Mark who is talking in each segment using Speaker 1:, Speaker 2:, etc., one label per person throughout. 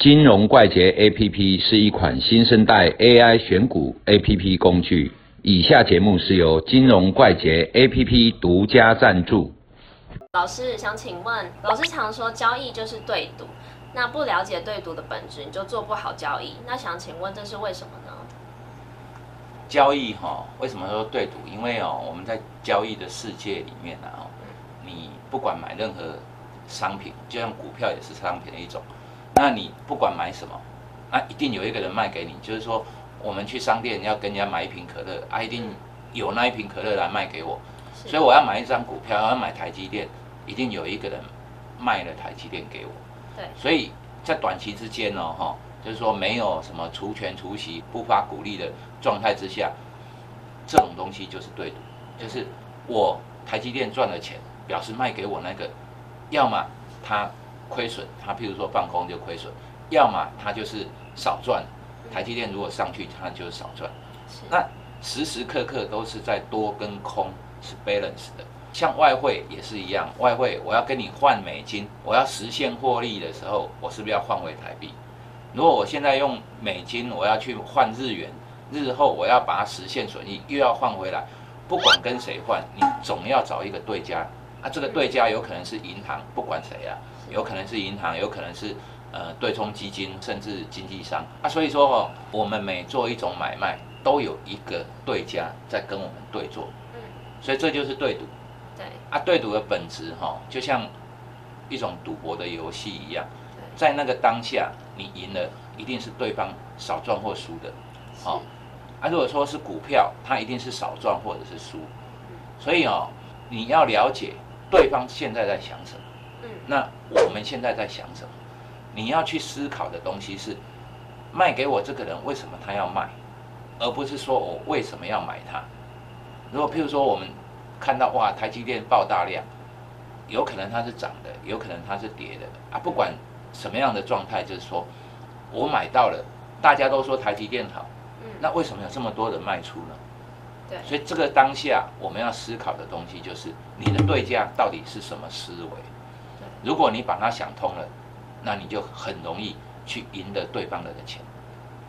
Speaker 1: 金融怪杰 APP 是一款新生代 AI 选股 APP 工具。以下节目是由金融怪杰 APP 独家赞助。
Speaker 2: 老师想请问，老师常说交易就是对赌，那不了解对赌的本质，你就做不好交易。那想请问这是为什么呢？
Speaker 3: 交易哈，为什么说对赌？因为哦，我们在交易的世界里面呢，哦，你不管买任何商品，就像股票也是商品的一种。那你不管买什么，那一定有一个人卖给你。就是说，我们去商店要跟人家买一瓶可乐，啊，一定有那一瓶可乐来卖给我。所以我要买一张股票，要买台积电，一定有一个人卖了台积电给我。
Speaker 2: 对。
Speaker 3: 所以在短期之间呢，哈，就是说没有什么除权除息、不发股利的状态之下，这种东西就是对赌，就是我台积电赚了钱，表示卖给我那个，要么他。亏损，它譬如说放空就亏损，要么它就是少赚。台积电如果上去，它就是少赚。那时时刻刻都是在多跟空是 balance 的。像外汇也是一样，外汇我要跟你换美金，我要实现获利的时候，我是不是要换回台币？如果我现在用美金，我要去换日元，日后我要把它实现损益，又要换回来，不管跟谁换，你总要找一个对家。啊，这个对家有可能是银行，不管谁啊。有可能是银行，有可能是呃对冲基金，甚至经纪商啊。所以说哦，我们每做一种买卖，都有一个对家在跟我们对做。嗯。所以这就是对赌。
Speaker 2: 对。
Speaker 3: 啊，对赌的本质哈，就像一种赌博的游戏一样。在那个当下，你赢了，一定是对方少赚或输的。好。啊，如果说是股票，它一定是少赚或者是输。所以哦，你要了解对方现在在想什么。那我们现在在想什么？你要去思考的东西是卖给我这个人为什么他要卖，而不是说我为什么要买它。如果譬如说我们看到哇台积电爆大量，有可能它是涨的，有可能它是跌的啊，不管什么样的状态，就是说我买到了，大家都说台积电好，那为什么有这么多人卖出呢？
Speaker 2: 对，
Speaker 3: 所以这个当下我们要思考的东西就是你的对价到底是什么思维。如果你把它想通了，那你就很容易去赢得对方的钱，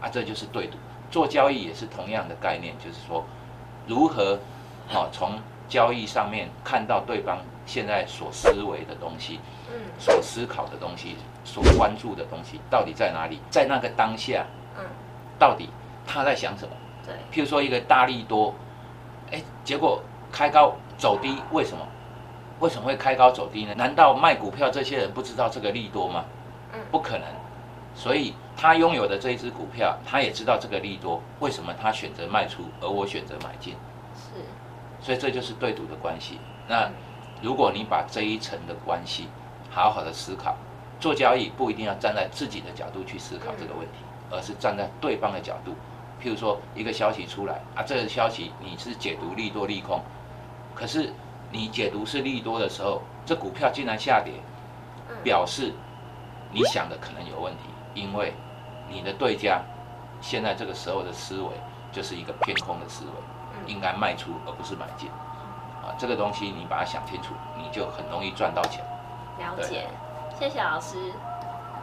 Speaker 3: 啊，这就是对赌。做交易也是同样的概念，就是说，如何，好从交易上面看到对方现在所思维的东西，嗯，所思考的东西，所关注的东西到底在哪里？在那个当下，嗯，到底他在想什么？
Speaker 2: 对，
Speaker 3: 譬如说一个大力多，哎，结果开高走低，为什么？为什么会开高走低呢？难道卖股票这些人不知道这个利多吗？嗯，不可能。所以他拥有的这一只股票，他也知道这个利多。为什么他选择卖出，而我选择买进？
Speaker 2: 是。
Speaker 3: 所以这就是对赌的关系。那如果你把这一层的关系好好的思考，做交易不一定要站在自己的角度去思考这个问题，而是站在对方的角度。譬如说一个消息出来啊，这个消息你是解读利多利空，可是。你解读是利多的时候，这股票竟然下跌，表示你想的可能有问题，因为你的对家现在这个时候的思维就是一个偏空的思维，应该卖出而不是买进。啊，这个东西你把它想清楚，你就很容易赚到钱。
Speaker 2: 了解，谢谢老师，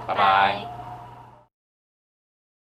Speaker 3: 拜拜。